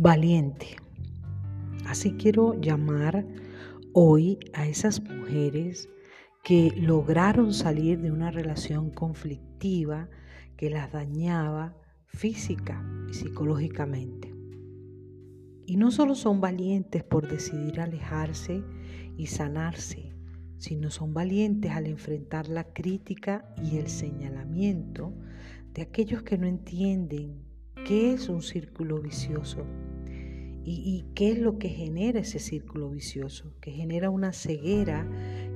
valiente. Así quiero llamar hoy a esas mujeres que lograron salir de una relación conflictiva que las dañaba física y psicológicamente. Y no solo son valientes por decidir alejarse y sanarse, sino son valientes al enfrentar la crítica y el señalamiento de aquellos que no entienden qué es un círculo vicioso y, qué es lo que genera ese círculo vicioso, que genera una ceguera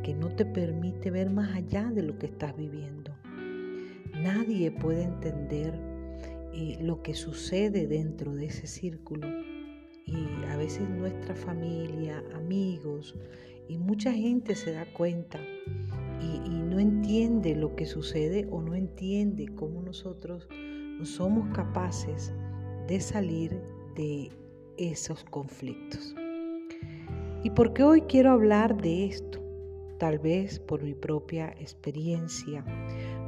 que no te permite ver más allá de lo que estás viviendo. Nadie puede entender eh, lo que sucede dentro de ese círculo y a veces nuestra familia, amigos y mucha gente se da cuenta y, y no entiende lo que sucede o no entiende cómo nosotros somos capaces de salir de esos conflictos. ¿Y por qué hoy quiero hablar de esto? Tal vez por mi propia experiencia,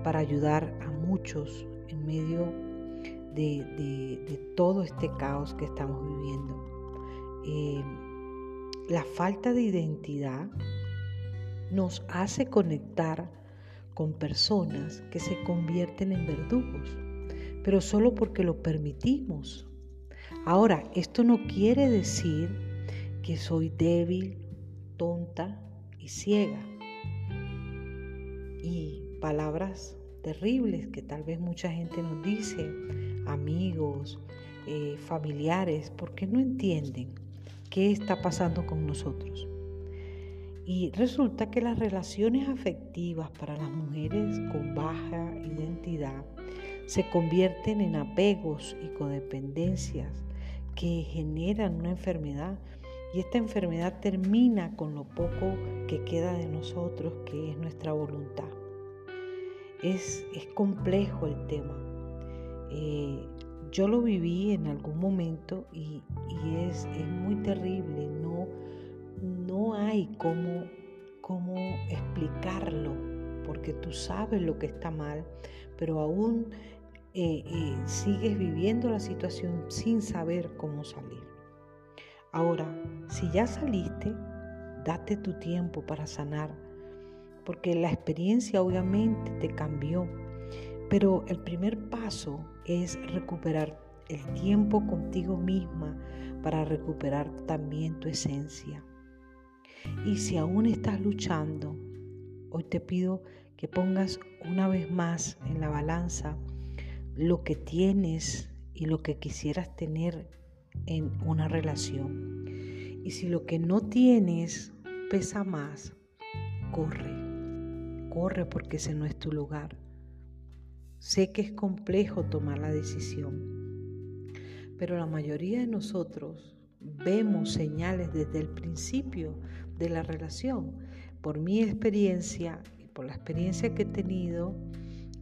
para ayudar a muchos en medio de, todo este caos que estamos viviendo. Eh, la falta de identidad nos hace conectar con personas que se convierten en verdugos, pero solo porque lo permitimos Ahora, esto no quiere decir que soy débil, tonta y ciega. Y palabras terribles que tal vez mucha gente nos dice, amigos, eh, familiares, porque no entienden qué está pasando con nosotros. Y resulta que las relaciones afectivas para las mujeres con baja identidad se convierten en apegos y codependencias que generan una enfermedad y esta enfermedad termina con lo poco que queda de nosotros, que es nuestra voluntad. Es, es complejo el tema. Eh, yo lo viví en algún momento y, es, es, muy terrible. No, no hay cómo, cómo explicarlo, porque tú sabes lo que está mal, pero aún eh, eh, sigues viviendo la situación sin saber cómo salir. Ahora, si ya saliste, date tu tiempo para sanar, porque la experiencia obviamente te cambió, pero el primer paso es recuperar el tiempo contigo misma para recuperar también tu esencia. Y si aún estás luchando, hoy te pido que pongas una vez más en la balanza lo que tienes y lo que quisieras tener en una relación. Y si lo que no tienes pesa más, corre, corre porque ese no es tu lugar. Sé que es complejo tomar la decisión, pero la mayoría de nosotros vemos señales desde el principio de la relación. Por mi experiencia y por la experiencia que he tenido,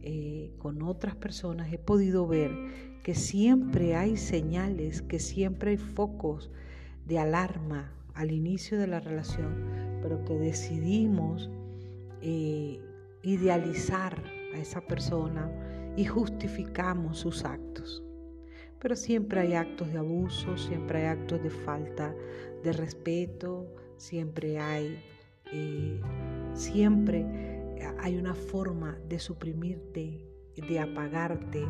eh, con otras personas he podido ver que siempre hay señales, que siempre hay focos de alarma al inicio de la relación, pero que decidimos eh, idealizar a esa persona y justificamos sus actos. Pero siempre hay actos de abuso, siempre hay actos de falta de respeto, siempre hay, eh, siempre hay una forma de suprimirte, de apagarte,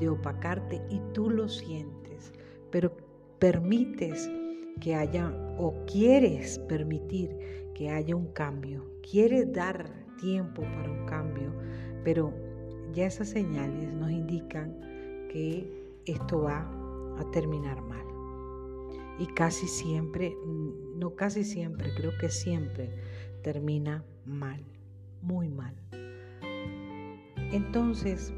de opacarte y tú lo sientes, pero permites que haya o quieres permitir que haya un cambio, quieres dar tiempo para un cambio, pero ya esas señales nos indican que esto va a terminar mal. Y casi siempre, no casi siempre, creo que siempre termina mal muy mal. Entonces,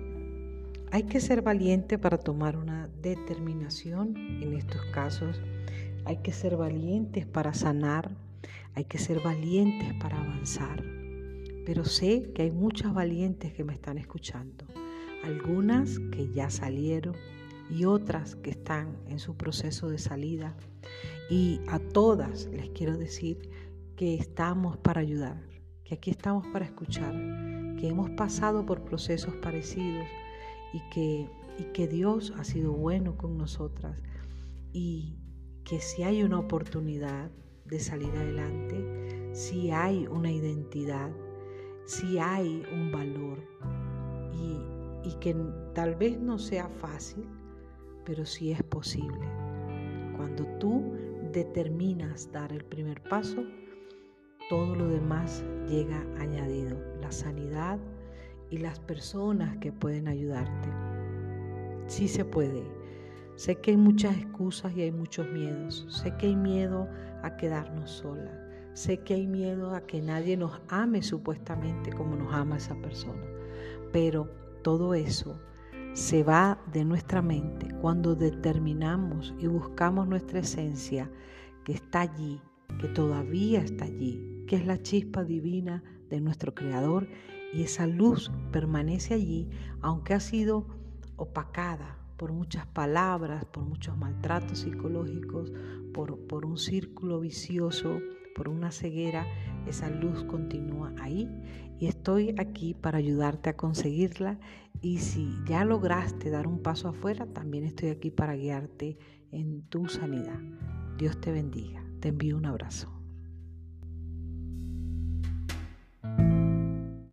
hay que ser valiente para tomar una determinación en estos casos. Hay que ser valientes para sanar. Hay que ser valientes para avanzar. Pero sé que hay muchas valientes que me están escuchando. Algunas que ya salieron y otras que están en su proceso de salida. Y a todas les quiero decir que estamos para ayudar que aquí estamos para escuchar, que hemos pasado por procesos parecidos y que, y que Dios ha sido bueno con nosotras y, que si hay una oportunidad de salir adelante, si hay una identidad, si hay un valor y, y que tal vez no sea fácil, pero sí es posible. Cuando tú determinas dar el primer paso, todo lo demás llega añadido, la sanidad y las personas que pueden ayudarte. Sí se puede. Sé que hay muchas excusas y hay muchos miedos. Sé que hay miedo a quedarnos solas. Sé que hay miedo a que nadie nos ame supuestamente como nos ama esa persona. Pero todo eso se va de nuestra mente cuando determinamos y buscamos nuestra esencia que está allí, que todavía está allí, que es la chispa divina de nuestro Creador y esa luz permanece allí, aunque ha sido opacada por muchas palabras, por muchos maltratos psicológicos, por, un círculo vicioso, por una ceguera, esa luz continúa ahí y estoy aquí para ayudarte a conseguirla y si ya lograste dar un paso afuera, también estoy aquí para guiarte en tu sanidad. Dios te bendiga. Te envío un abrazo.